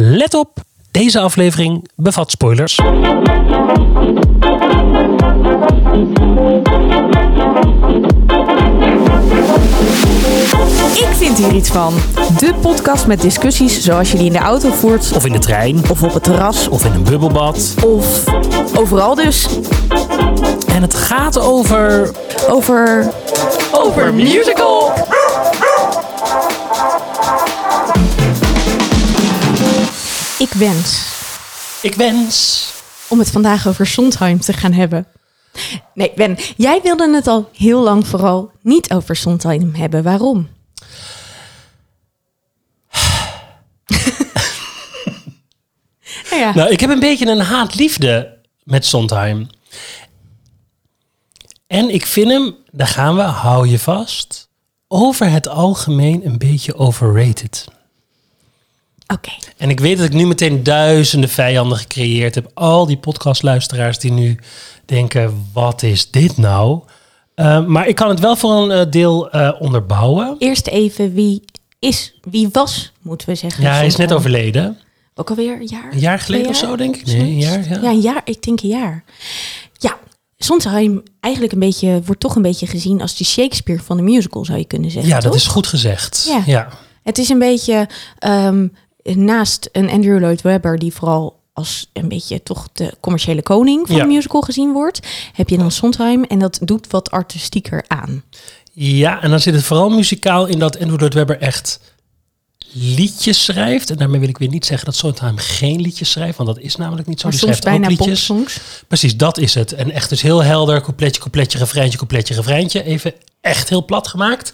Let op, deze aflevering bevat spoilers. Ik vind hier iets van. De podcast met discussies zoals je die in de auto voert. Of in de trein, Of op het terras. of in een bubbelbad. Of overal dus. En het gaat over... Over... Over musical. Wens Ik wens... om het vandaag over Sondheim te gaan hebben. Nee, Ben, jij wilde het al heel lang vooral niet over Sondheim hebben. Waarom? Nou ja, Nou, ik heb een beetje een haat-liefde met Sondheim. En ik vind hem, daar gaan we, hou je vast, over het algemeen een beetje overrated. Oké. En ik weet dat ik nu meteen duizenden vijanden gecreëerd heb. Al die podcastluisteraars die nu denken, wat is dit nou? Uh, maar ik kan het wel voor een uh, deel uh, onderbouwen. Eerst even, wie is, wie was, moeten we zeggen. Ja, hij is net overleden. Ook alweer een jaar? Een jaar geleden of zo, denk ik. Nee, een jaar. Ja. ja, een jaar. Ik denk een jaar. Ja, Sondheim eigenlijk een beetje, wordt toch een beetje gezien als de Shakespeare van de musical, zou je kunnen zeggen. Ja, dat toch? is goed gezegd. Ja. ja. Het is een beetje um, naast een Andrew Lloyd Webber, die vooral als een beetje toch de commerciële koning van Ja. de musical gezien wordt, heb je dan Sondheim en dat doet wat artistieker aan. Ja, en dan zit het vooral muzikaal in dat Andrew Lloyd Webber echt liedjes schrijft. En daarmee wil ik weer niet zeggen dat Sondheim geen liedjes schrijft, want dat is namelijk niet zo. Maar Die soms bijna liedjes. popsongs. Precies, dat is het. En echt dus heel helder, coupletje, coupletje, refreintje, coupletje, refreintje. Even echt heel plat gemaakt.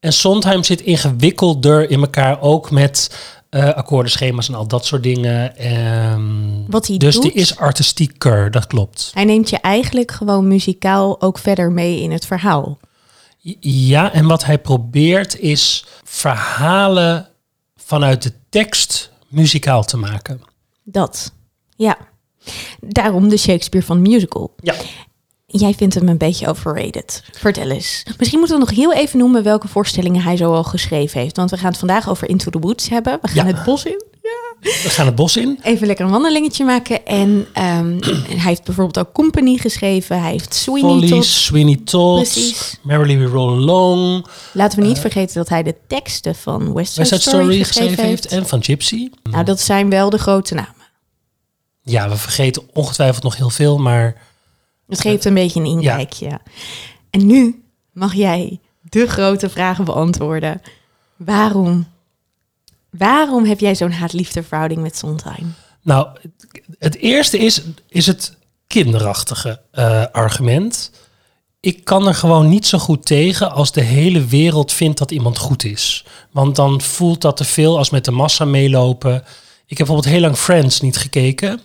En Sondheim zit ingewikkelder in elkaar, ook met eh akkoordenschema's en al dat soort dingen. Ehm, Wat hij dus doet- die is artistieker, dat klopt. Hij neemt je eigenlijk gewoon muzikaal ook verder mee in het verhaal. Ja, en wat hij probeert is verhalen vanuit de tekst muzikaal te maken. Dat. Ja. Daarom de Shakespeare van de musical. Ja. Jij vindt hem een beetje overrated. Vertel eens. Misschien moeten we nog heel even noemen welke voorstellingen hij zo al geschreven heeft. Want we gaan het vandaag over Into the Woods hebben. We gaan Ja. het bos in. We gaan het bos in. Even lekker een wandelingetje maken. En ehm, hij heeft bijvoorbeeld ook Company geschreven. Hij heeft Sweeney Follies, Todd. Sweeney Todd, Precies. Merrily We Roll Along, Laten we niet vergeten dat hij de teksten van West Side, Story, Story geschreven geschreven heeft en van Gypsy. Nou, dat zijn wel de grote namen. Ja, we vergeten ongetwijfeld nog heel veel, maar Het geeft een beetje een inkijkje. En nu mag jij de grote vragen beantwoorden. Waarom? Waarom heb jij zo'n haat-liefde verhouding met Sondheim? Nou, het eerste is, is het kinderachtige eh, argument. Ik kan er gewoon niet zo goed tegen als de hele wereld vindt dat iemand goed is. Want dan voelt dat te veel als met de massa meelopen. Ik heb bijvoorbeeld heel lang Friends niet gekeken,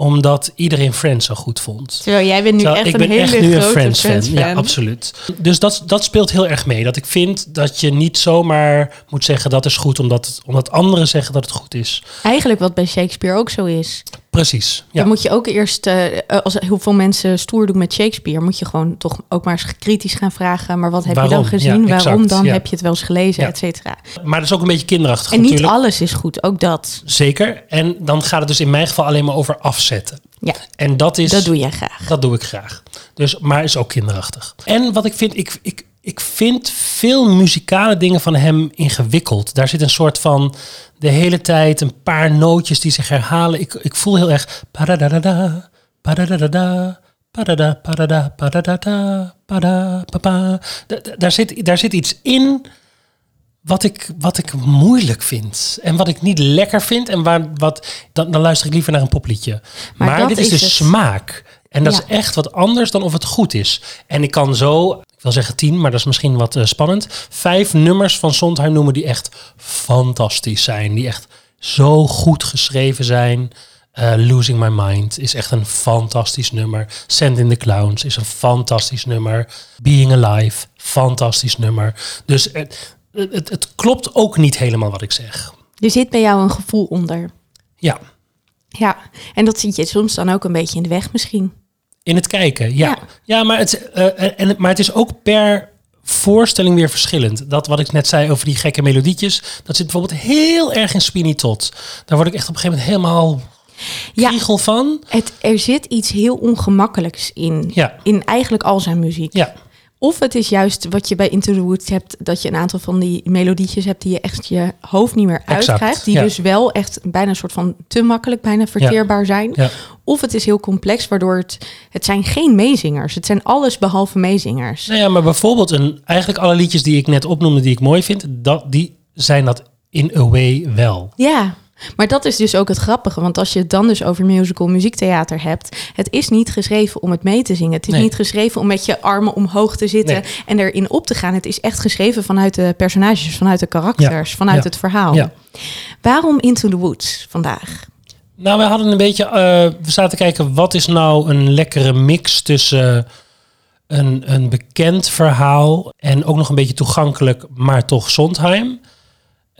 omdat iedereen Friends zo goed vond. Terwijl jij bent nu Terwijl echt ik een ben hele echt nu een grote Friends fan. Friends-fan. Ja, absoluut. Dus dat, dat speelt heel erg mee. Dat ik vind dat je niet zomaar moet zeggen dat is goed, omdat, omdat anderen zeggen dat het goed is. Eigenlijk wat bij Shakespeare ook zo is. Precies. Ja. Dan moet je ook eerst, eh, als heel veel mensen stoer doen met Shakespeare, moet je gewoon toch ook maar eens kritisch gaan vragen. Maar wat heb je dan gezien? Ja, Waarom dan? ja. Heb je het wel eens gelezen, et cetera. Maar dat is ook een beetje kinderachtig En niet natuurlijk. alles is goed, ook dat. Zeker. En dan gaat het dus in mijn geval alleen maar over afzetten. Ja, En dat is... dat doe jij graag. Dat doe ik graag. Dus, maar is ook kinderachtig. En wat ik vind, ik, ik, ik vind veel muzikale dingen van hem ingewikkeld. Daar zit een soort van de hele tijd een paar nootjes die zich herhalen. Ik, ik voel heel erg. Padadadada, padadadada, padada, padada, padadada, pada, papa. Da- da- Daar zit, daar zit iets in wat ik, wat ik moeilijk vind. En wat ik niet lekker vind. En waar, wat, dan, dan luister ik liever naar een popliedje. Maar dit is, is de het. smaak. En dat Ja. is echt wat anders dan of het goed is. En ik kan zo, ik wil zeggen tien, maar dat is misschien wat eh, spannend. Vijf nummers van Sondheim noemen die echt fantastisch zijn. Die echt zo goed geschreven zijn. Eh, Losing My Mind is echt een fantastisch nummer. Send in the Clowns is een fantastisch nummer. Being Alive, fantastisch nummer. Dus het, het, het klopt ook niet helemaal wat ik zeg. Er zit bij jou een gevoel onder. Ja, Ja, en dat zit je soms dan ook een beetje in de weg misschien. In het kijken, ja. Ja. Ja, maar, het, eh, en, maar het is ook per voorstelling weer verschillend. Dat wat ik net zei over die gekke melodietjes, dat zit bijvoorbeeld heel erg in Spinny Tot. Daar word ik echt op een gegeven moment helemaal Ja. van. Het, er zit iets heel ongemakkelijks in. Ja. In eigenlijk al zijn muziek. Ja, Of het is juist wat je bij Into the Woods hebt, dat je een aantal van die melodietjes hebt die je echt je hoofd niet meer Exact, uitkrijgt. Die ja. dus wel echt bijna een soort van te makkelijk, bijna verteerbaar zijn. ja. Of het is heel complex, waardoor het, het zijn geen meezingers. Het zijn alles behalve meezingers. Nou ja, maar bijvoorbeeld een, eigenlijk alle liedjes die ik net opnoemde die ik mooi vind, dat, die zijn dat in a way wel. Ja, maar dat is dus ook het grappige. Want als je het dan dus over musical muziektheater hebt... het is niet geschreven om het mee te zingen. Het is Nee. niet geschreven om met je armen omhoog te zitten... Nee. en erin op te gaan. Het is echt geschreven vanuit de personages, vanuit de karakters... vanuit Ja. het verhaal. Ja. Waarom Into the Woods vandaag? Nou, we hadden een beetje, eh, we zaten te kijken wat is nou een lekkere mix tussen een, een bekend verhaal en ook nog een beetje toegankelijk, maar toch Sondheim.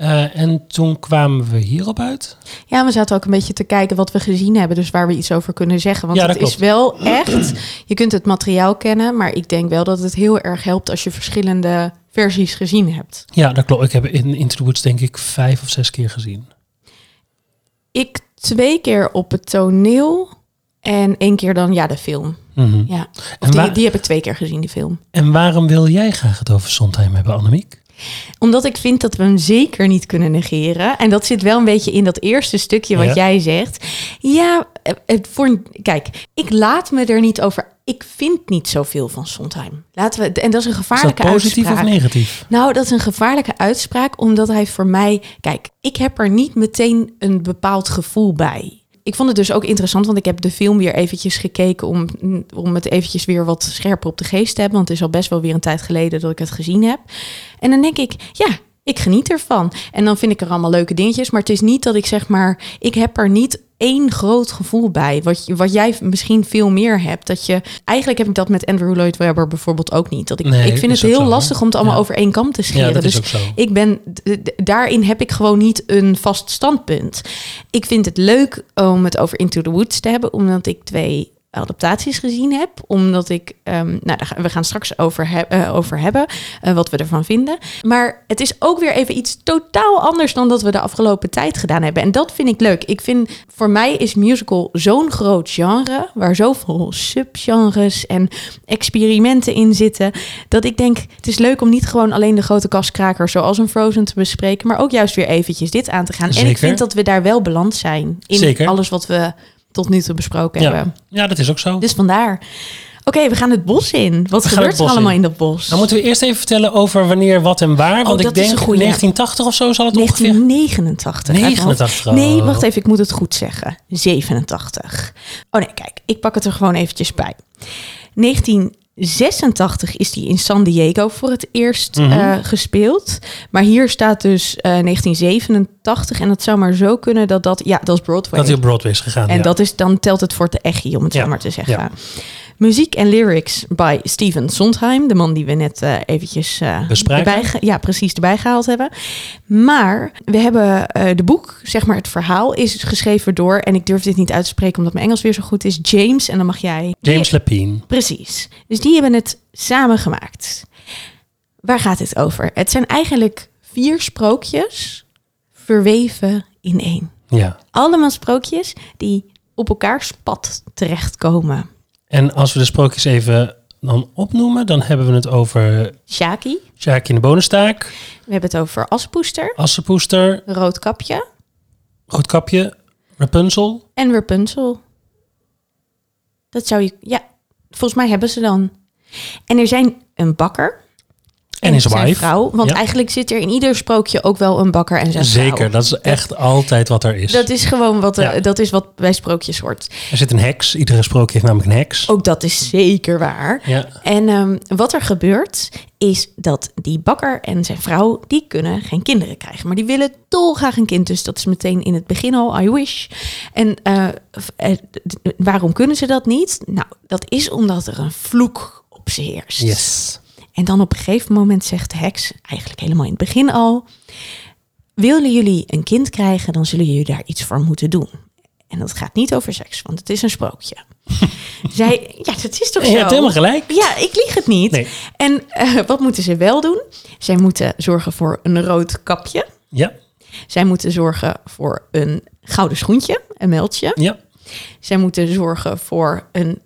Eh, en toen kwamen we hierop uit. Ja, we zaten ook een beetje te kijken wat we gezien hebben... dus waar we iets over kunnen zeggen. Want Ja, het is wel echt... je kunt het materiaal kennen... maar ik denk wel dat het heel erg helpt... als je verschillende versies gezien hebt. Ja, dat klopt. Ik heb in Into the Woods denk ik vijf of zes keer gezien. Ik twee keer op het toneel en één keer dan ja de film. Mhm. Ja. Of die, die heb ik twee keer gezien, die film. En waarom wil jij graag het over Sondheim hebben, Annemiek? Omdat ik vind dat we hem zeker niet kunnen negeren. En dat zit wel een beetje in dat eerste stukje wat Ja. jij zegt. Ja, eh, het voor, kijk, ik laat me er niet over. Ik vind niet zoveel van Sondheim. Laten we, en dat is een gevaarlijke positief uitspraak. of negatief? Nou, dat is een gevaarlijke uitspraak, omdat hij voor mij... Kijk, ik heb er niet meteen een bepaald gevoel bij. Ik vond het dus ook interessant, want ik heb de film weer eventjes gekeken... om, om het eventjes weer wat scherper op de geest te hebben. Want het is al best wel weer een tijd geleden dat ik het gezien heb. En dan denk ik, ja, ik geniet ervan. En dan vind ik er allemaal leuke dingetjes. Maar het is niet dat ik zeg maar... Ik heb er niet één groot gevoel bij. Wat, je- wat jij misschien veel meer hebt. Dat je, eigenlijk heb ik dat met Andrew Lloyd Webber bijvoorbeeld ook niet. Dat ik, Nee, ik vind het heel zo, lastig om het allemaal Ja. over één kam te scheren. Ja, dus ik ben, daarin heb ik gewoon niet een vast standpunt. Ik vind het leuk om het over Into the Woods te hebben, omdat ik twee adaptaties gezien heb. Omdat ik, ehm, nou, we gaan straks over, eh, over hebben, eh, wat we ervan vinden. Maar het is ook weer even iets totaal anders dan dat we de afgelopen tijd gedaan hebben. En dat vind ik leuk. Ik vind, voor mij is musical zo'n groot genre, waar zoveel subgenres en experimenten in zitten, dat ik denk, het is leuk om niet gewoon alleen de grote kaskrakers zoals een Frozen te bespreken, maar ook juist weer eventjes dit aan te gaan. En ik vind dat we daar wel balans zijn in Zeker. alles wat we tot nu toe besproken Ja. hebben. ja, dat is ook zo. Dus vandaar. Oké, we gaan het bos in. Wat We gebeurt er allemaal in. in dat bos? Dan moeten we eerst even vertellen over wanneer, wat en waar. Want ik Oh, is denk een goeie. 1980 of zo zal het ongeveer... 1989. uit mijn hoofd. 89 al. Nee, wacht even, ik moet het goed zeggen. 87. Oh nee, kijk, ik pak het er gewoon eventjes bij. 1986 is die in San Diego voor het eerst gespeeld. Maar hier staat dus eh, 1987. En het zou maar zo kunnen dat dat... Ja, dat is Broadway. Dat hij op Broadway is gegaan. En dat is, dan telt het voor de echi, om het Ja, zo maar te zeggen. ja. Muziek en lyrics bij Steven Sondheim, de man die we net eh, eventjes Bespraken. erbij, ja, precies erbij gehaald hebben. Maar we hebben eh, de boek, zeg maar het verhaal, is geschreven door, en ik durf dit niet uit te spreken omdat mijn Engels weer zo goed is, James. En dan mag jij. James Lapine. Precies. Dus die hebben het samen gemaakt. Waar gaat het over? Het zijn eigenlijk vier sprookjes verweven in één. Ja. Allemaal sprookjes die op elkaars pad terechtkomen. En als we de sprookjes even dan opnoemen, dan hebben we het over Shaki, Sjaak in de bonenstaak, we hebben het over Aspoester, Assenpoester, Roodkapje Roodkapje, Rapunzel. en Rapunzel. Dat zou je, ja, volgens mij hebben ze dan. En er zijn een bakker En zijn wife. vrouw. Want Ja. eigenlijk zit er in ieder sprookje ook wel een bakker en zijn vrouw. Zeker, dat is echt altijd wat er is. Dat is gewoon wat, er- Ja. dat is wat bij sprookjes hoort. Er zit een heks. Iedere sprookje heeft namelijk een heks. Ook dat is zeker waar. Ja. En ehm, wat er gebeurt is dat die bakker en zijn vrouw, die kunnen geen kinderen krijgen. Maar die willen dolgraag een kind. Dus dat is meteen in het begin al, I wish. En eh, eh, waarom kunnen ze dat niet? Nou, dat is omdat er een vloek op ze heerst. Yes. En dan op een gegeven moment zegt de heks, eigenlijk helemaal in het begin al... willen jullie een kind krijgen, dan zullen jullie daar iets voor moeten doen. En dat gaat niet over seks, want het is een sprookje. Zij, ja, dat is toch zo? Je hebt helemaal gelijk. Ja, ik lieg het niet. Nee. En eh, wat moeten ze wel doen? Zij moeten zorgen voor een rood kapje. Ja, Zij moeten zorgen voor een gouden schoentje, een meldje. ja. Zij moeten zorgen voor een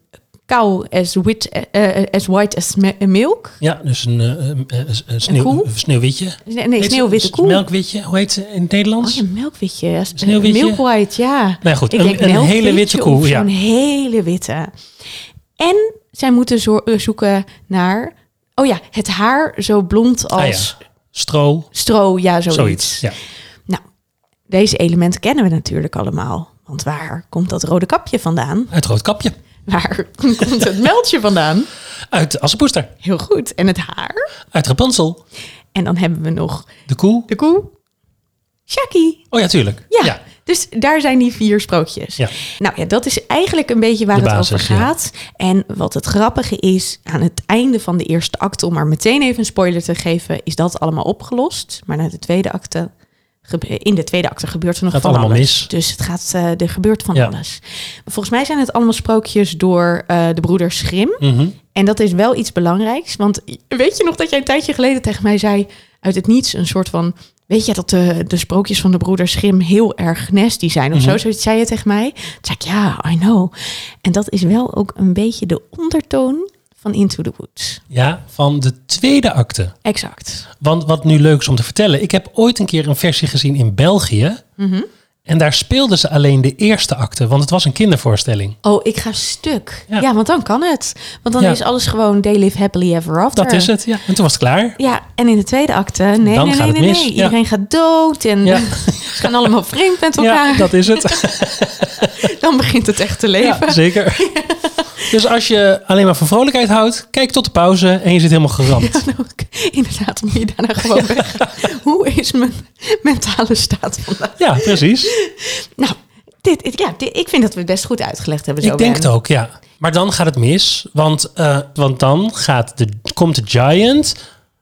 kou as, wit, eh, eh, as white as milk. Ja, dus een, eh, een, een, een sneeuw, een sneeuwwitje. Nee, nee sneeuwwitte koe. Melkwitje, hoe heet ze in het Nederlands? Oh ja, melkwitje. Sneeuwwitje? Milk white, ja. Nou goed, Ik een- denk een hele witte koe, ja. Zo'n hele witte. En zij moeten zo- eh, zoeken naar... Oh ja, het haar zo blond Ah ja, als Stro, stro. Ja, zoiets. zoiets. Ja. Nou, deze elementen kennen we natuurlijk allemaal. Want waar komt dat rode kapje vandaan? Uit rood kapje. Waar komt het meldje vandaan? Uit de Assenpoester. Heel goed. En het haar? Uit Rapunzel. En dan hebben we nog De koe. de koe. Shaki. Oh ja, tuurlijk. Ja. Dus daar zijn die vier sprookjes. Ja. Nou ja, dat is eigenlijk een beetje waar De het basis, over ja. gaat. En wat het grappige is, aan het einde van de eerste acte, om maar meteen even een spoiler te geven, is dat allemaal opgelost. Maar naar de tweede acte, in de tweede acte gebeurt er nog Gaat van allemaal alles. mis. Dus het gaat, eh, er gebeurt van Ja. alles. Volgens mij zijn het allemaal sprookjes door eh, de broeders Grimm. Mhm. En dat is wel iets belangrijks. Want weet je nog dat jij een tijdje geleden tegen mij zei... uit het niets een soort van... weet je dat de, de sprookjes van de broeders Grimm heel erg nasty zijn of Mhm. zo? Zoiets zei je tegen mij. Toen zei ik, ja, I know. En dat is wel ook een beetje de ondertoon van Into the Woods. Ja, van de tweede acte. Exact. Want wat nu leuk is om te vertellen. Ik heb ooit een keer een versie gezien in België. Mhm. En daar speelden ze alleen de eerste acte. Want het was een kindervoorstelling. Oh, ik ga stuk. Ja. Ja, want dan kan het. Want dan Ja. is alles gewoon they live happily ever after. Dat is het, ja. En toen was het klaar. Ja, en in de tweede acte, nee, Dan nee, gaat nee, het nee, mis, nee. ja. Iedereen gaat dood en Ja. ze gaan allemaal vreemd met elkaar. Ja, dat is het. Dan begint het echt te leven. Ja, zeker. Dus als je alleen maar van vrolijkheid houdt, kijk tot de pauze en je zit helemaal geramd. Ook, inderdaad, moet je daarna gewoon weg. Hoe is mijn mentale staat vandaag? Ja, precies. Nou, dit, ja, dit- ik vind dat we het best goed uitgelegd hebben. Zo Ik denk het ook, ja. Maar dan gaat het mis, want, eh, want dan gaat de, komt de giant.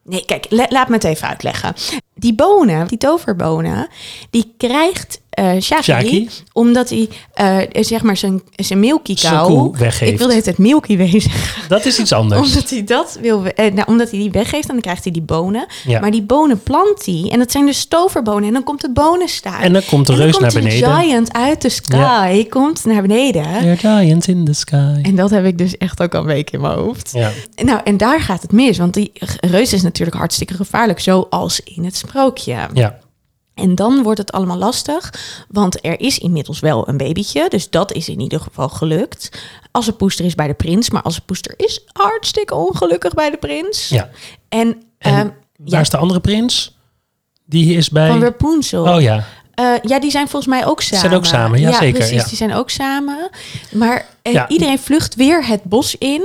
Nee, kijk, la- laat me het even uitleggen. Die bonen, die toverbonen, die krijgt Shaggy. omdat hij eh, zeg maar zijn, zijn Milky Cow... weggeeft. Ik wilde het Milky Way zeggen. Dat is iets anders. Omdat hij dat wil, we- eh, nou, omdat hij die weggeeft, dan krijgt hij die bonen. Ja. Maar die bonen plant hij. En dat zijn dus toverbonen. En dan komt de bonenstaart. En dan komt de En dan reus komt naar beneden. giant uit de sky. Komt naar beneden. Giants in the sky. En dat heb ik dus echt ook al een week in mijn hoofd. Ja, Nou, en daar gaat het mis. Want die reus is natuurlijk hartstikke gevaarlijk. Zoals in het sprookje. ja. En dan wordt het allemaal lastig. Want er is inmiddels wel een babytje. Dus dat is in ieder geval gelukt. Assepoester is bij de prins. Maar Assepoester is hartstikke ongelukkig bij de prins. ja. En, En ehm, waar is de andere prins? Die is bij... van Rapunzel. Oh ja, Eh, ja, die zijn volgens mij ook samen. Zijn ook samen, ja, zeker, Precies, ja. die zijn ook samen. Maar eh, Ja. iedereen vlucht weer het bos in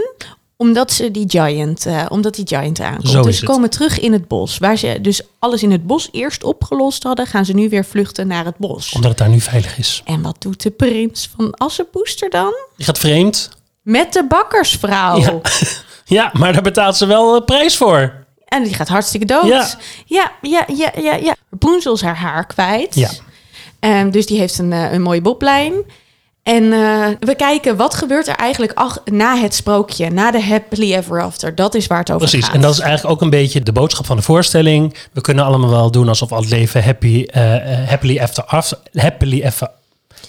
omdat ze die giant, eh, omdat die giant aankomt. Zo dus ze komen terug in het bos. Waar ze dus alles in het bos eerst opgelost hadden, gaan ze nu weer vluchten naar het bos. omdat het daar nu veilig is. En wat doet de prins van Assepoester dan? Die gaat vreemd. Met de bakkersvrouw. Ja. Ja, maar daar betaalt ze wel een prijs voor. En die gaat hartstikke dood. Ja. ja, ja, ja, ja. ja. Haar haar kwijt. Ja. Ehm, dus die heeft een, eh, een mooie boblijn. En eh, we kijken wat gebeurt er eigenlijk ach, na het sprookje, na de happily ever after. Dat is waar het over Precies, gaat. en dat is eigenlijk ook een beetje de boodschap van de voorstelling. We kunnen allemaal wel doen alsof al het leven happy, eh, eh, happily after after, happily ever,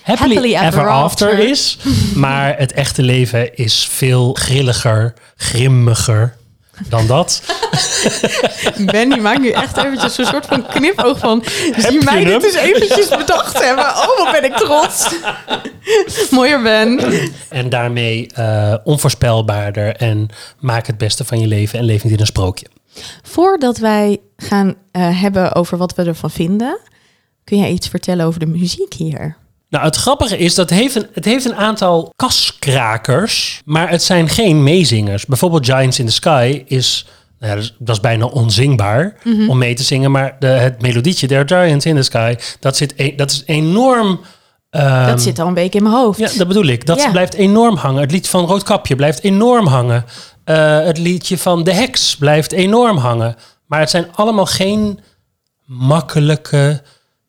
happily, Happily ever, ever after. after. is. Maar het echte leven is veel grilliger, grimmiger dan dat. Ben, die maakt nu echt eventjes een soort van knipoog van... Zie mij dit eens eventjes bedacht hebben. Oh, wat ben ik trots. Mooier Ben. En daarmee eh, onvoorspelbaarder en maak het beste van je leven en leef niet in een sprookje. Voordat wij gaan eh, hebben over wat we ervan vinden... kun jij iets vertellen over de muziek hier? Nou, het grappige is dat het heeft een, het heeft een aantal kaskrakers, maar het zijn geen meezingers. Bijvoorbeeld Giants in the Sky is, nou ja, dat, is dat is bijna onzingbaar om mee te zingen, maar de, het melodietje There are Giants in the Sky, dat, zit e- dat is enorm... ehm, Dat zit al een week in mijn hoofd. ja, dat bedoel ik. Dat Ja. blijft enorm hangen. Het lied van Roodkapje blijft enorm hangen. Eh, het liedje van De Heks blijft enorm hangen. Maar het zijn allemaal geen makkelijke,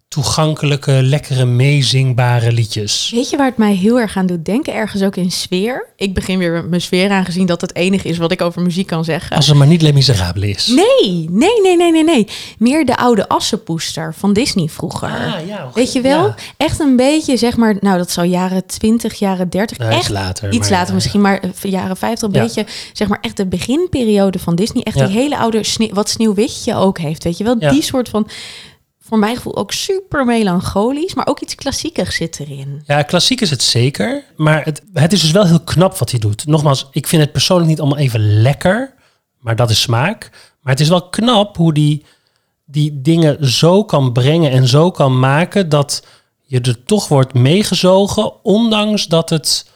toegankelijke, lekkere, meezingbare liedjes. Weet je waar het mij heel erg aan doet denken? Ergens ook in sfeer. Ik begin weer met mijn sfeer aangezien dat het enige is wat ik over muziek kan zeggen. Als het maar niet Les Miserables is. Nee, nee, nee, nee, nee, nee. Meer de oude Assenpoester van Disney vroeger. Ah, ja, Weet je wel? ja. Echt een beetje, zeg maar, nou dat zou jaren 20, jaren 30. Nou, echt iets later, Iets maar later ja, misschien, maar eh, jaren 50. Een Ja. beetje, zeg maar, echt de beginperiode van Disney. Echt Ja. die hele oude, sneeuw, wat Sneeuwwitje ook heeft. Weet je wel? Ja. Die soort van, voor mijn gevoel ook super melancholisch. Maar ook iets klassiekers zit erin. Ja, klassiek is het zeker. Maar het, het is dus wel heel knap wat hij doet. Nogmaals, ik vind het persoonlijk niet allemaal even lekker. Maar dat is smaak. Maar het is wel knap hoe die, die dingen zo kan brengen en zo kan maken... dat je er toch wordt meegezogen... ondanks dat het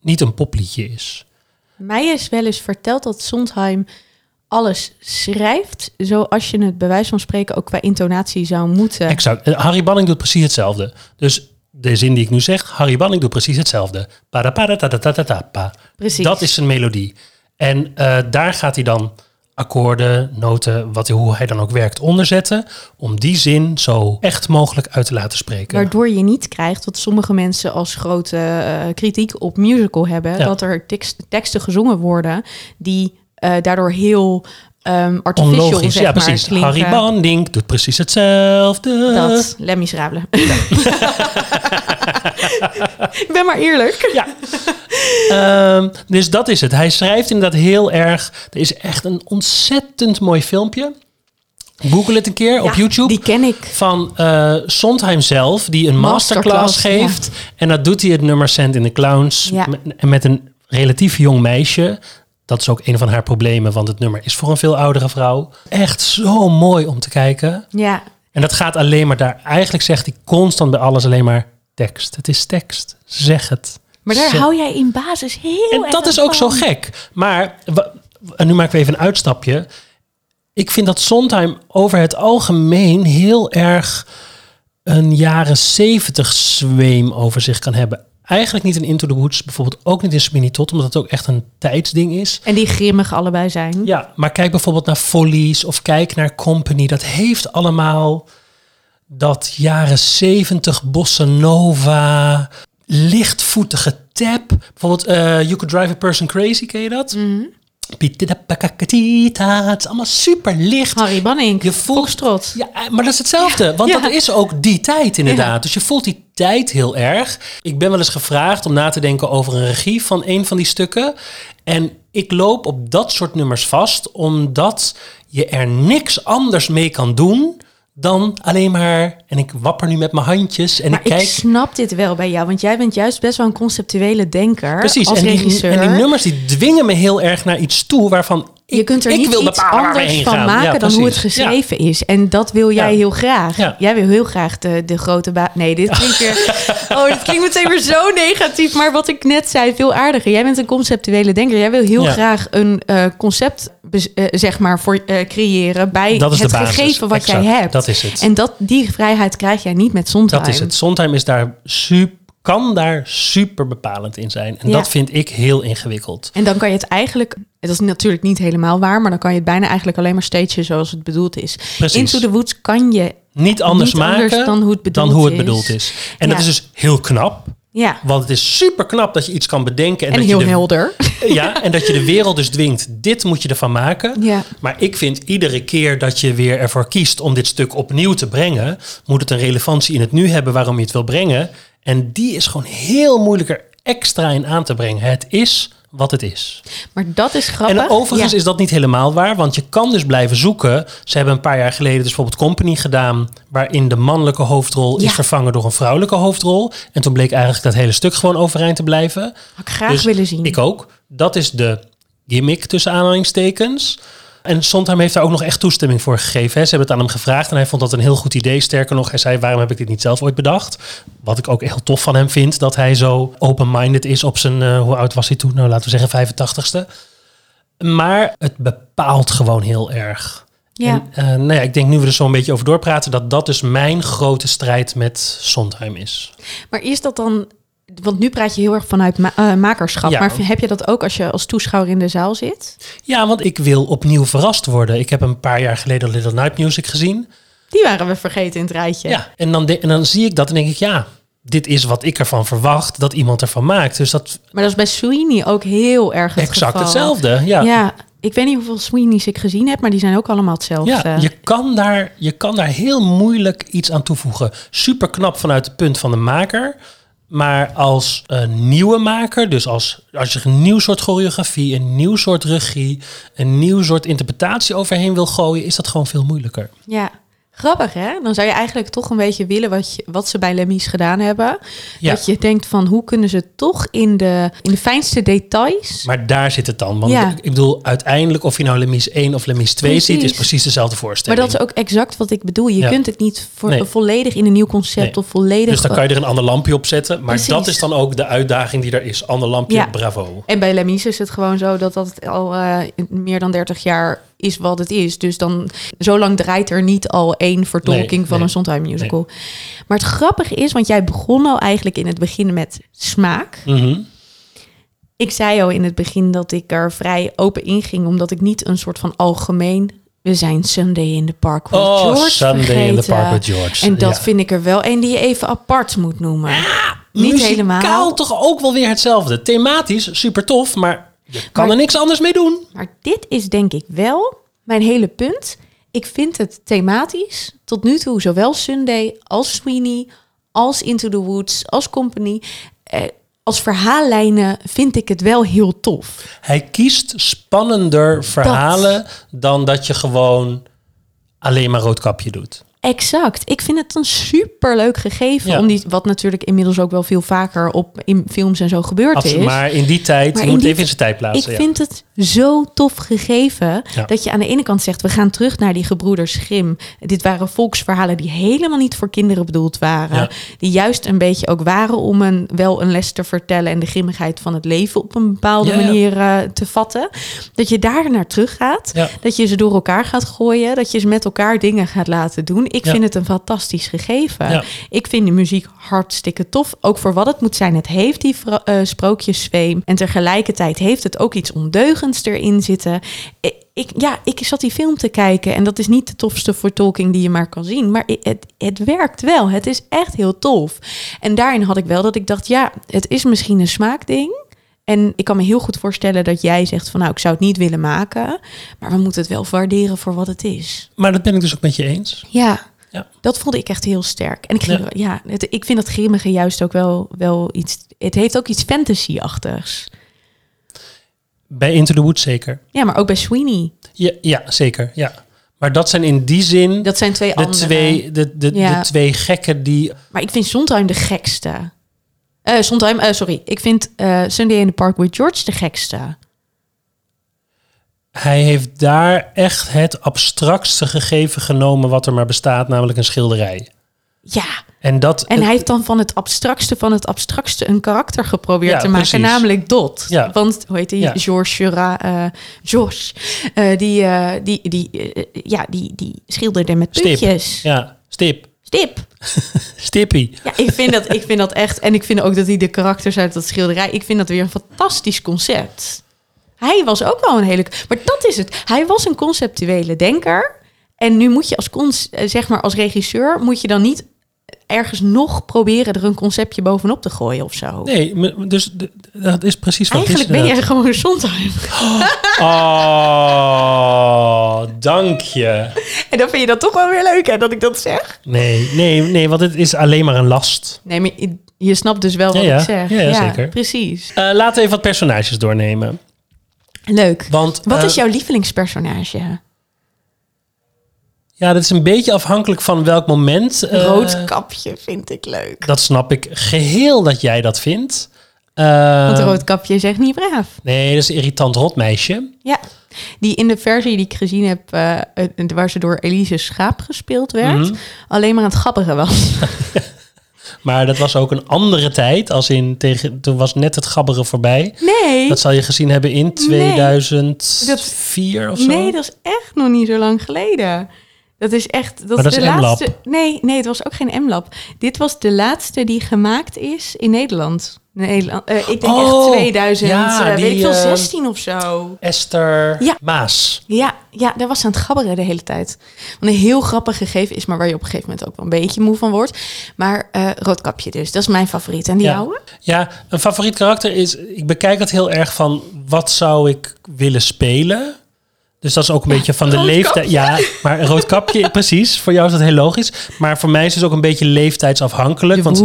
niet een popliedje is. Mij is wel eens verteld dat Sondheim alles schrijft... zoals je het bij wijze van spreken ook qua intonatie zou moeten. Exact. Eh, Harry Banning doet precies hetzelfde. Dus de zin die ik nu zeg... Harry Banning doet precies hetzelfde. Precies. Dat is zijn melodie. En eh, daar gaat hij dan akkoorden, noten, wat, hoe hij dan ook werkt, onderzetten. Om die zin zo echt mogelijk uit te laten spreken. Waardoor je niet krijgt wat sommige mensen als grote eh, kritiek op musical hebben. Ja. Dat er tekst- teksten gezongen worden die eh, daardoor heel ehm artificial Onlogisch. zeg Ja, maar, precies. klinken. Harry Banning doet precies hetzelfde. Dat, Les Miserables. Ik ben maar eerlijk. Ja. Ehm, dus dat is het. Hij schrijft inderdaad heel erg. Er is echt een ontzettend mooi filmpje. Google het een keer op Ja, YouTube. Die ken ik. van eh Sondheim zelf, die een masterclass, Masterclass, geeft. En dat doet hij het nummer Send in the Clowns. Ja. Met een relatief jong meisje. Dat is ook een van haar problemen, want het nummer is voor een veel oudere vrouw. Echt zo mooi om te kijken. Ja, En dat gaat alleen maar daar. Eigenlijk zegt hij constant bij alles alleen maar tekst. Het is tekst. Zeg het. maar daar Zeg- hou jij in basis heel en dat is ook zo gek. Maar, en nu maken we even een uitstapje. Ik vind dat Sondheim over het algemeen heel erg een jaren zeventig zweem over zich kan hebben. Eigenlijk niet in Into the Woods, bijvoorbeeld ook niet in Sweeney Todd, omdat het ook echt een tijdsding is. En die grimmig allebei zijn. Ja, maar kijk bijvoorbeeld naar Follies of kijk naar Company. Dat heeft allemaal dat jaren zeventig bossa nova, lichtvoetige tap. Bijvoorbeeld eh, You Could Drive a Person Crazy, ken je dat? Pitidapakakatita. Het is allemaal super licht. Harry Banning, Je voelt- Foxtrot. Ja, eh, maar dat is hetzelfde. Want Ja. dat is ook die tijd inderdaad. Ja. Dus je voelt die tijd heel erg. Ik ben wel eens gevraagd om na te denken over een regie van een van die stukken. En ik loop op dat soort nummers vast, omdat je er niks anders mee kan doen dan alleen maar. En ik wapper nu met mijn handjes en Maar ik kijk. ik snap dit wel bij jou, want jij bent juist best wel een conceptuele denker Precies, als en die, regisseur. en die nummers die dwingen me heel erg naar iets toe waarvan je kunt er niet iets anders van gaan. maken Ja, dan hoe het geschreven is. En dat wil jij Ja. heel graag. Jij wil heel graag de, de grote ba Nee, dit klinkt weer... Oh, dit klinkt meteen weer zo negatief. Maar wat ik net zei, veel aardiger. Jij bent een conceptuele denker. Jij wil heel graag een eh, concept eh, zeg maar voor, eh, creëren bij het gegeven wat Exact, jij hebt. dat is het. En dat, die vrijheid krijg jij niet met Sondheim. Dat is het. Sondheim is daar super, kan daar super bepalend in zijn. En Ja. dat vind ik heel ingewikkeld. En dan kan je het eigenlijk, dat is natuurlijk niet helemaal waar, maar dan kan je het bijna eigenlijk alleen maar stagen zoals het bedoeld is. Precies. Into the Woods kan je, Niet anders Niet maken anders dan hoe het bedoeld hoe het is. bedoeld is. En dat is dus heel knap. ja, Want het is super knap dat je iets kan bedenken. En, en dat heel je de, helder. Ja, en dat je de wereld dus dwingt. Dit moet je ervan maken. Ja. Maar ik vind iedere keer dat je weer ervoor kiest om dit stuk opnieuw te brengen, moet het een relevantie in het nu hebben waarom je het wil brengen. En die is gewoon heel moeilijker extra in aan te brengen. Het is wat het is. Maar dat is grappig. En overigens Ja. is dat niet helemaal waar, want je kan dus blijven zoeken. Ze hebben een paar jaar geleden dus bijvoorbeeld Company gedaan, waarin de mannelijke hoofdrol Ja. is vervangen door een vrouwelijke hoofdrol. En toen bleek eigenlijk dat hele stuk gewoon overeind te blijven. Had ik graag Dus willen zien. Ik ook. Dat is de gimmick tussen aanhalingstekens. En Sondheim heeft daar ook nog echt toestemming voor gegeven. Hè. Ze hebben het aan hem gevraagd en hij vond dat een heel goed idee. Sterker nog, hij zei, waarom heb ik dit niet zelf ooit bedacht? Wat ik ook heel tof van hem vind, dat hij zo open-minded is op zijn, eh, hoe oud was hij toen? Nou, laten we zeggen 85ste. Maar het bepaalt gewoon heel erg. Ja. En, eh, nou ja, ik denk nu we er zo een beetje over doorpraten, dat dat dus mijn grote strijd met Sondheim is. Maar is dat dan, want nu praat je heel erg vanuit ma- eh, makerschap, Ja. maar heb je dat ook als je als toeschouwer in de zaal zit? Ja, want ik wil opnieuw verrast worden. Ik heb een paar jaar geleden Little Night Music gezien. Die waren we vergeten in het rijtje. Ja, en dan, en dan zie ik dat en denk ik, ja, dit is wat ik ervan verwacht dat iemand ervan maakt. Dus dat Maar dat is bij Sweeney ook heel erg het exact geval. hetzelfde. Ja. Ja. ik weet niet hoeveel Sweeney's ik gezien heb, maar die zijn ook allemaal hetzelfde. Ja, je kan, daar, je kan daar heel moeilijk iets aan toevoegen. Super knap vanuit het punt van de maker. Maar als een nieuwe maker, dus als, als je een nieuw soort choreografie, een nieuw soort regie, een nieuw soort interpretatie overheen wil gooien, is dat gewoon veel moeilijker. Ja. Grappig, hè? Dan zou je eigenlijk toch een beetje willen wat, je, wat ze bij Lemmy's gedaan hebben. Ja. Dat je denkt van, hoe kunnen ze toch in de, in de fijnste details... Maar daar zit het dan. Want Ja. ik bedoel, uiteindelijk of je nou Lemies 1 of Lemies 2 Precies. ziet, is precies dezelfde Maar voorstelling. dat is ook exact wat ik bedoel. Je Ja. kunt het niet voor, Nee. volledig in een nieuw concept Nee. of volledig... dus dan kan je er een ander lampje op zetten. Maar Precies. dat is dan ook de uitdaging die er is. Ander lampje, Ja. bravo. En bij Lemmy's is het gewoon zo dat dat al eh, meer dan 30 jaar is wat het is. Dus dan, zo lang draait er niet al één vertolking Nee, van nee. een Sondheim musical. Maar het grappige is, want jij begon al eigenlijk in het begin met smaak. Mhm. Ik zei al in het begin dat ik er vrij open in ging, omdat ik niet een soort van algemeen... We zijn Sunday in the Park with Oh, George Sunday in the. Park with George. En dat Ja. vind ik er wel een die je even apart moet noemen. niet helemaal. toch ook wel weer hetzelfde. Thematisch super tof, maar je kan Maar- er niks anders mee doen. Maar dit is denk ik wel mijn hele punt. Ik vind het thematisch tot nu toe, zowel Sunday als Sweeney, als Into the Woods, als Company, eh, als verhaallijnen vind ik het wel heel tof. Hij kiest spannender verhalen dan dat je gewoon alleen maar roodkapje doet. Exact. Ik vind het een superleuk gegeven. Ja. Om die, wat natuurlijk inmiddels ook wel veel vaker op in films en zo gebeurd Absoluut, is. maar in die tijd, Maar je in moet die- even in zijn tijd plaatsen. Ik ja. vind het zo tof gegeven Ja. dat je aan de ene kant zegt: we gaan terug naar die gebroeders Grimm. Dit waren volksverhalen die helemaal niet voor kinderen bedoeld waren, die juist een beetje ook waren om een wel een les te vertellen en de grimmigheid van het leven op een bepaalde manier eh, te vatten. Dat je daar naar terug gaat, dat je ze door elkaar gaat gooien, dat je ze met elkaar dingen gaat laten doen. Ik Ja. vind het een fantastisch gegeven. Ja. Ik vind de muziek hartstikke tof. Ook voor wat het moet zijn. Het heeft die vro- eh, sprookjesfeem. En tegelijkertijd heeft het ook iets ondeugends erin zitten. Ik, ik- ja, ik zat die film te kijken. En dat is niet de tofste vertolking die je maar kan zien. Maar het, het werkt wel. Het is echt heel tof. En daarin had ik wel dat ik dacht... Ja, het is misschien een smaakding. En ik kan me heel goed voorstellen dat jij zegt van... nou, ik zou het niet willen maken. Maar we moeten het wel waarderen voor wat het is. Maar dat ben ik dus ook met je eens. Ja, Ja. dat voelde ik echt heel sterk. En ik, ging, Ja. ja. het, ik vind dat grimmige juist ook wel, wel iets... Het heeft ook iets fantasy-achtigs. Bij Into the Woods zeker. Ja, maar ook bij Sweeney. Ja, ja zeker. Ja. Maar dat zijn in die zin Dat zijn twee de, andere. twee, de, de, Ja. de twee gekken die... Maar ik vind Sondheim de gekste. Eh Sondheim, eh, sorry. Ik vind eh, Sunday in the Park with George de gekste. Hij heeft daar echt het abstractste gegeven genomen wat er maar bestaat, namelijk een schilderij. Ja, En dat... en hij heeft dan van het abstractste van het abstractste een karakter geprobeerd Ja, te maken, precies. namelijk Dot. Ja. Want hoe heet die? Ja. Georges Seurat, eh Georges, eh, die, die, die, ja, die, die schilderde met Stip. puntjes. Ja, stip. Stip. Stippie. Ja, ik vind, dat, ik vind dat echt. En ik vind ook dat hij de karakters uit dat schilderij. Ik vind dat weer een fantastisch concept. Hij was ook wel een hele. Maar dat is het. Hij was een conceptuele denker. En nu moet je als, eh, zeg maar als regisseur. moet je dan niet ergens nog proberen er een conceptje bovenop te gooien of zo. Nee, dus dat is precies wat Eigenlijk is ben je inderdaad. gewoon Sondheim. Oh, dank je. En dan vind je dat toch wel weer leuk, hè, dat ik dat zeg? Nee, nee, nee, want het is alleen maar een last. Nee, maar je, snapt dus wel wat Ja, ja. ik zeg. Ja, ja, zeker. Precies. Eh, laten we even wat personages doornemen. Leuk. Want Wat eh, is jouw lievelingspersonage? Ja, dat is een beetje afhankelijk van welk moment. eh, Roodkapje vind ik leuk. Dat snap ik geheel dat jij dat vindt. Eh, Want Roodkapje is echt niet braaf. nee, dat is een irritant rotmeisje. Ja. Die in de versie die ik gezien heb, eh, waar ze door Elise Schaap gespeeld werd, Mhm. alleen maar aan het grappige was. Maar dat was ook een andere tijd. Als in tegen, toen was net het gabberen voorbij. Nee, Dat zal je gezien hebben in 2004 of zo. nee, dat is echt nog niet zo lang geleden. Dat is echt. Dat, Maar de is M-Lab. laatste. Nee, nee, het was ook geen M-lab. Dit was de laatste die gemaakt is in Nederland. Nederland. eh, ik denk Oh, echt 2000, ja, eh, weet ik veel, eh, 16 of zo. Esther Ja. Maas. Ja, ja, daar was ze aan het gabberen de hele tijd. Wat een heel grappig gegeven is, maar waar je op een gegeven moment ook wel een beetje moe van wordt. Maar eh Roodkapje dus, dat is mijn favoriet. En die Ja. jouwe? Ja, een favoriet karakter is... Ik bekijk het heel erg van... Wat zou ik willen spelen? Dus dat is ook een beetje van de leeftijd. Ja, maar een rood kapje, precies. Voor jou is dat heel logisch. Maar voor mij is het ook een beetje leeftijdsafhankelijk. Want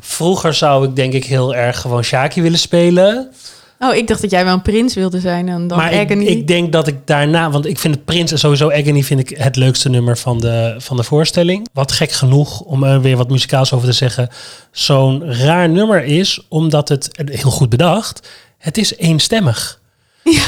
vroeger zou ik denk ik heel erg gewoon Shaki willen spelen. Oh, ik dacht dat jij wel een prins wilde zijn en dan maar ik, Agony. ik denk dat ik daarna... Want ik vind het Prins en sowieso Agony vind ik het leukste nummer van de, van de voorstelling. Wat gek genoeg, om er weer wat muzikaals over te zeggen... zo'n raar nummer is, omdat het... Heel goed bedacht. Het is eenstemmig.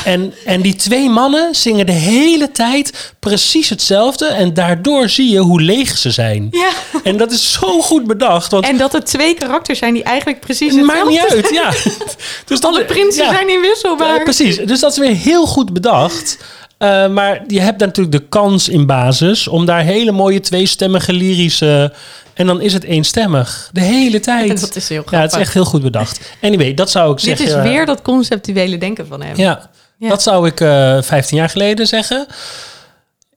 En, en die twee mannen zingen de hele tijd precies hetzelfde. En daardoor zie je hoe leeg ze zijn. Ja, En dat is zo goed bedacht. Want en dat het twee karakters zijn die eigenlijk precies het maakt hetzelfde niet uit, ja. Dus dat Alle prinsen ja. zijn inwisselbaar. Ja, precies. Dus dat is weer heel goed bedacht. Eh, maar je hebt natuurlijk de kans in basis om daar hele mooie tweestemmige lyrische... En dan is het eenstemmig. De hele tijd. Dat is heel ja, het is echt heel goed bedacht. Anyway, dat zou ik Dit zeggen. is eh, weer dat conceptuele denken van hem. Ja, Ja. dat zou ik eh 15 jaar geleden zeggen.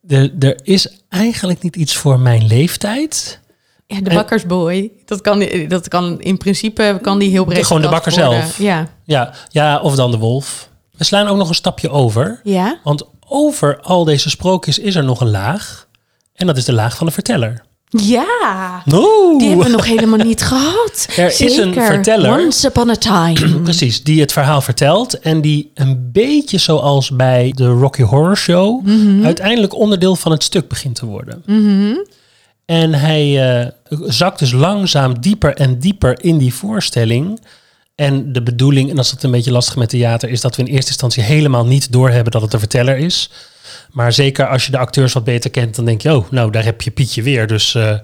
Er, er is eigenlijk niet iets voor mijn leeftijd. Ja, de bakkersboy. Dat kan, dat kan in principe kan die heel breed. Gewoon de bakker worden. zelf. Ja. Ja, ja, of dan de wolf. We slaan ook nog een stapje over. Ja. Want over al deze sprookjes is er nog een laag. En dat is de laag van de verteller. Ja. Die hebben we nog helemaal niet gehad. Er is een verteller. Once upon a time. Precies, die het verhaal vertelt. En die een beetje zoals bij de Rocky Horror Show... Mhm. uiteindelijk onderdeel van het stuk begint te worden. En hij eh, zakt dus langzaam dieper en dieper in die voorstelling. En de bedoeling, en dat is het een beetje lastig met theater... is dat we in eerste instantie helemaal niet doorhebben dat het de verteller is. Maar zeker als je de acteurs wat beter kent... dan denk je, oh, nou, daar heb je Pietje weer. Dus, eh,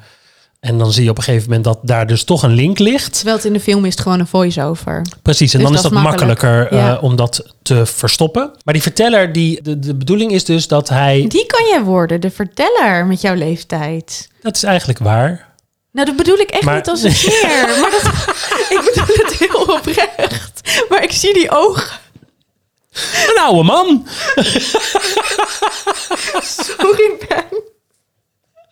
en dan zie je op een gegeven moment dat daar dus toch een link ligt... Terwijl het in de film is het gewoon een voice-over. Precies, en Dus dan is dat is makkelijker eh, Ja. om dat te verstoppen. Maar die verteller, die, de, de bedoeling is dus dat hij... Die kan jij worden, de verteller met jouw leeftijd. Dat is eigenlijk waar. Nou, dat bedoel ik echt Maar- niet als een keer. Maar dat, ik bedoel het heel oprecht. Maar ik zie die ogen. Een oude man! Sorry, Ben.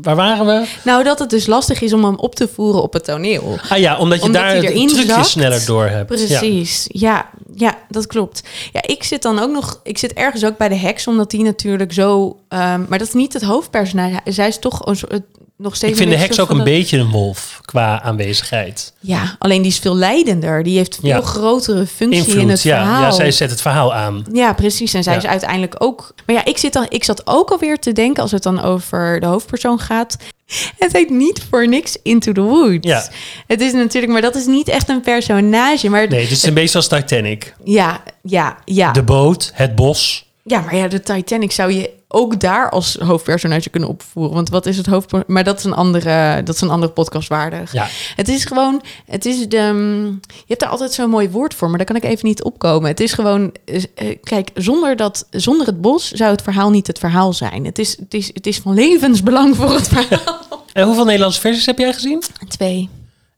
Waar waren we? Nou, dat het dus lastig is om hem op te voeren op het toneel. Ah ja, omdat je Omdat daar het erin trucje zakt. sneller door hebt. Precies. Ja. ja, dat klopt. Ja, ik zit dan ook nog... Ik zit ergens ook bij de heks, omdat die natuurlijk zo... ehm, maar dat is niet het hoofdpersonage. Zij is toch een soort, nog steeds... Ik vind de heks ook een beetje een wolf qua aanwezigheid. Ja, alleen die is veel leidender. Die heeft veel Ja. grotere functie in het ja. verhaal. ja. Zij zet het verhaal aan. Ja, precies. En zij Ja. is uiteindelijk ook. Maar ja, ik, zit dan, ik zat ook alweer te denken als het dan over de hoofdpersoon gaat. Het heet niet voor niks Into the Woods. Ja. Het is natuurlijk, maar dat is niet echt een personage. Maar Nee, het is een beetje zoals Titanic. ja, ja, ja. De boot, het bos. Ja, maar ja, de Titanic zou je ook daar als hoofdpersonage kunnen opvoeren. Want wat is het hoofdpersonage? Maar dat is een andere, dat is een andere podcast waardig. Ja. Het is gewoon, het is de, mm, je hebt daar altijd zo'n mooi woord voor, maar daar kan ik even niet opkomen. Het is gewoon, eh, eh, kijk, zonder dat, zonder het bos zou het verhaal niet het verhaal zijn. Het is, het is, het is van levensbelang voor het verhaal. En hoeveel Nederlandse versies heb jij gezien? Twee.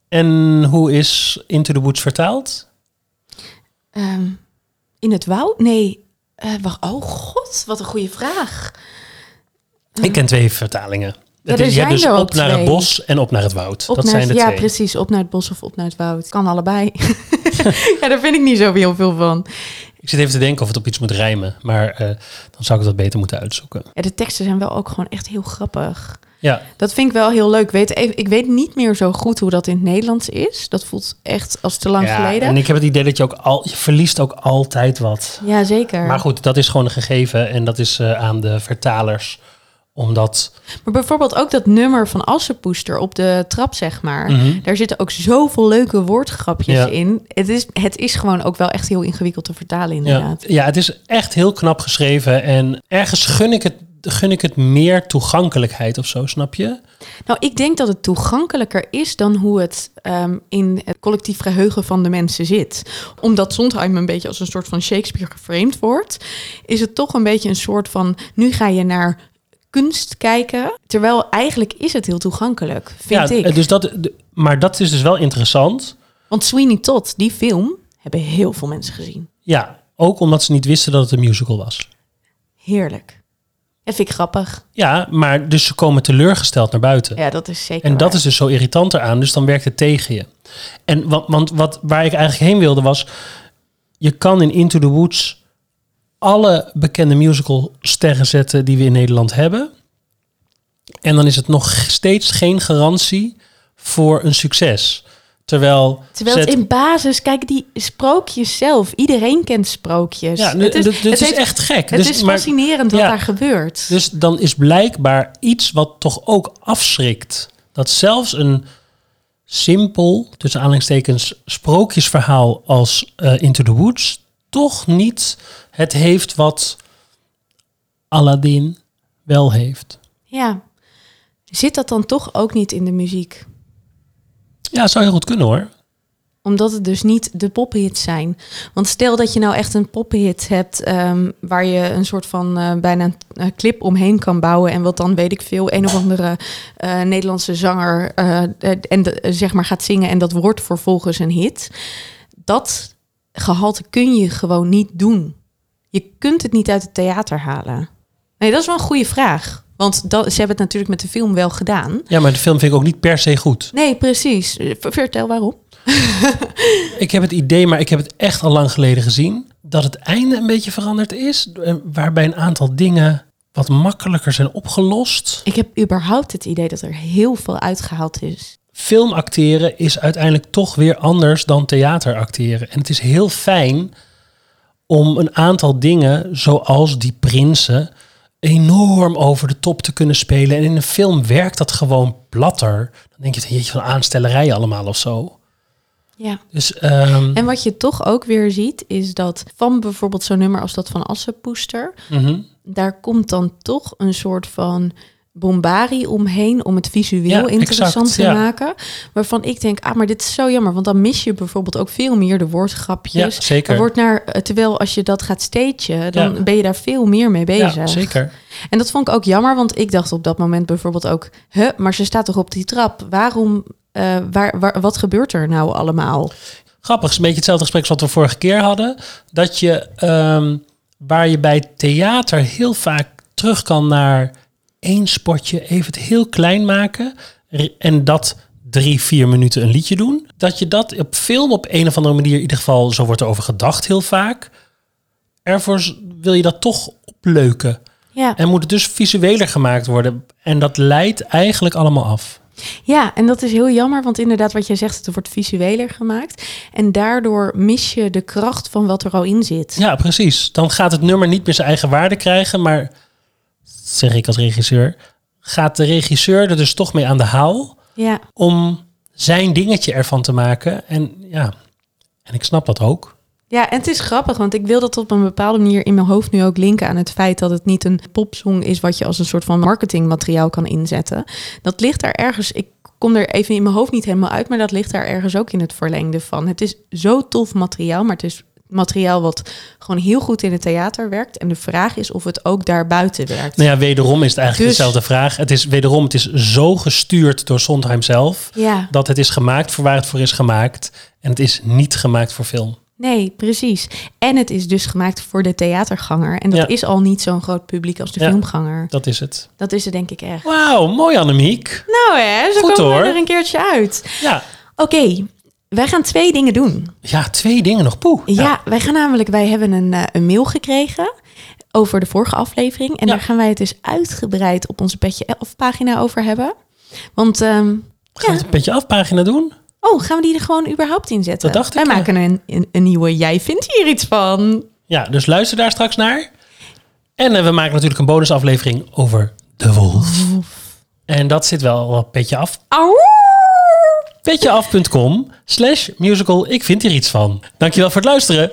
En hoe is Into the Woods vertaald? Ehm, in het woud? Nee. Eh, wacht, oh god, wat een goede vraag. Ik ken twee vertalingen. Ja, er je hebt dus er op naar het bos en op naar het woud. Op dat naar, zijn de ja, twee. precies. Op naar het bos of op naar het woud. Kan allebei. ja, daar vind ik niet zo heel veel van. Ik zit even te denken of het op iets moet rijmen. Maar eh, dan zou ik dat beter moeten uitzoeken. Ja, de teksten zijn wel ook gewoon echt heel grappig. Ja, Dat vind ik wel heel leuk. Weet, ik weet niet meer zo goed hoe dat in het Nederlands is. Dat voelt echt als te lang ja geleden. en ik heb het idee dat je ook al... Je verliest ook altijd wat. Ja, zeker. Maar goed, dat is gewoon een gegeven. En dat is eh, aan de vertalers. Omdat... Maar bijvoorbeeld ook dat nummer van Assepoester op de trap, zeg maar. Mhm. Daar zitten ook zoveel leuke woordgrapjes Ja. in. Het is, het is gewoon ook wel echt heel ingewikkeld te vertalen, Ja, inderdaad. ja, het is echt heel knap geschreven. En ergens gun ik het, gun ik het meer toegankelijkheid of zo, snap je? Nou, ik denk dat het toegankelijker is dan hoe het ehm, in het collectief geheugen van de mensen zit. Omdat Sondheim een beetje als een soort van Shakespeare geframed wordt, is het toch een beetje een soort van: nu ga je naar kunst kijken. Terwijl eigenlijk is het heel toegankelijk, vind ja, ik. Dus dat, maar dat is dus wel interessant. Want Sweeney Todd, die film, hebben heel veel mensen gezien. Ja, ook omdat ze niet wisten dat het een musical was. Heerlijk. Dat vind ik grappig. Ja, maar dus ze komen teleurgesteld naar buiten. Ja, dat is zeker En dat waar. is dus zo irritant eraan, dus dan werkt het tegen je. En wat, want wat, waar ik eigenlijk heen wilde was, je kan in Into the Woods alle bekende musicalsterren zetten die we in Nederland hebben. En dan is het nog steeds geen garantie voor een succes. Terwijl, Terwijl zet- het in basis, kijk, die sprookjes zelf. Iedereen kent sprookjes. ja, het dit is, het is heeft- echt gek. Het dus, is maar- fascinerend wat ja. daar gebeurt. Dus dan is blijkbaar iets wat toch ook afschrikt. Dat zelfs een simpel, tussen aanhalingstekens, sprookjesverhaal als eh, Into the Woods... toch niet het heeft wat Aladdin wel heeft. Ja. Zit dat dan toch ook niet in de muziek? Ja, zou heel goed kunnen hoor. Omdat het dus niet de pophits zijn. Want stel dat je nou echt een pophit hebt... ehm, waar je een soort van eh, bijna een clip omheen kan bouwen... en wat dan, weet ik veel, een of andere eh, Nederlandse zanger... eh, en de- zeg maar gaat zingen en dat wordt vervolgens een hit. Dat gehalte kun je gewoon niet doen. Je kunt het niet uit het theater halen. Nee, dat is wel een goede vraag. Want dat, ze hebben het natuurlijk met de film wel gedaan. Ja, maar de film vind ik ook niet per se goed. Nee, precies. Vertel waarom. Ik heb het idee, maar ik heb het echt al lang geleden gezien... dat het einde een beetje veranderd is. Waarbij een aantal dingen wat makkelijker zijn opgelost. Ik heb überhaupt het idee dat er heel veel uitgehaald is. film acteren is uiteindelijk toch weer anders dan theater acteren. En het is heel fijn om een aantal dingen, zoals die prinsen, enorm over de top te kunnen spelen. En in een film werkt dat gewoon platter. Dan denk je, jeetje, van aanstellerij allemaal of zo. Ja. Dus ehm, En wat je toch ook weer ziet, is dat van bijvoorbeeld zo'n nummer als dat van Assepoester, mhm. daar komt dan toch een soort van bombarie omheen om het visueel Ja, interessant exact, te ja. maken. Waarvan ik denk, ah, maar dit is zo jammer, want dan mis je bijvoorbeeld ook veel meer de woordgrapjes. Ja, zeker. Er wordt naar, eh, terwijl als je dat gaat stagen, dan Ja. ben je daar veel meer mee bezig. ja, zeker. En dat vond ik ook jammer, want ik dacht op dat moment bijvoorbeeld ook... Huh, maar ze staat toch op die trap? Waarom, eh, waar, waar, wat gebeurt er nou allemaal? Grappig, is een beetje hetzelfde gesprek als wat we vorige keer hadden. Dat je, ehm, waar je bij theater heel vaak terug kan naar één spotje, even het heel klein maken. En dat drie, vier minuten een liedje doen. Dat je dat op film op een of andere manier, in ieder geval, zo wordt er over gedacht heel vaak. Ervoor wil je dat toch opleuken. Ja. En moet het dus visueler gemaakt worden. En dat leidt eigenlijk allemaal af. ja, en dat is heel jammer, want inderdaad wat jij zegt, het wordt visueler gemaakt. En daardoor mis je de kracht van wat er al in zit. Ja, precies. Dan gaat het nummer niet meer zijn eigen waarde krijgen, maar zeg ik als regisseur, gaat de regisseur er dus toch mee aan de haal Ja, om zijn dingetje ervan te maken. En ja, en ik snap dat ook. Ja, en het is grappig, want ik wil dat op een bepaalde manier in mijn hoofd nu ook linken aan het feit dat het niet een popsong is wat je als een soort van marketingmateriaal kan inzetten. Dat ligt daar ergens, ik kom er even in mijn hoofd niet helemaal uit, maar dat ligt daar ergens ook in het verlengde van. Het is zo tof materiaal, maar het is materiaal wat gewoon heel goed in het theater werkt. En de vraag is of het ook daar buiten werkt. Nou ja, wederom is het eigenlijk Dus- dezelfde vraag. Het is wederom, het is zo gestuurd door Sondheim zelf, Ja, dat het is gemaakt voor waar het voor is gemaakt. En het is niet gemaakt voor film. nee, precies. En het is dus gemaakt voor de theaterganger. En dat Ja. is al niet zo'n groot publiek als de Ja. filmganger. Dat is het. Dat is het denk ik echt. Wauw, mooi Annemiek. Nou hè, zo Goed, komen hoor. we er een keertje uit. Ja. Oké, wij gaan twee dingen doen. ja, twee dingen nog. Poeh. Ja, wij gaan namelijk, wij hebben een, eh, een mail gekregen over de vorige aflevering. En Ja. daar gaan wij het dus uitgebreid op onze Petje Elf pagina over hebben. Want, ehm, Gaan we het een beetje afpagina doen? oh, gaan we die er gewoon überhaupt in zetten? Dat dacht wij ik, ja. maken een, een, een nieuwe Jij vindt hier iets van. Ja, dus luister daar straks naar. En eh, we maken natuurlijk een bonusaflevering over de wolf. En dat zit wel op petje af. Auw! petjeaf.com slash musical. Ik vind hier iets van. Dankjewel voor het luisteren.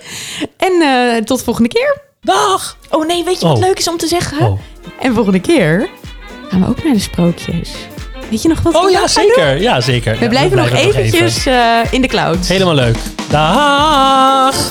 En eh, tot volgende keer. Dag! Oh nee, weet je wat oh. leuk is om te zeggen? Oh. En volgende keer gaan we ook naar de sprookjes. Weet je nog wat? Oh ja zeker. ja, zeker. We blijven, nog eventjes eh, in de cloud. Helemaal leuk. Dag!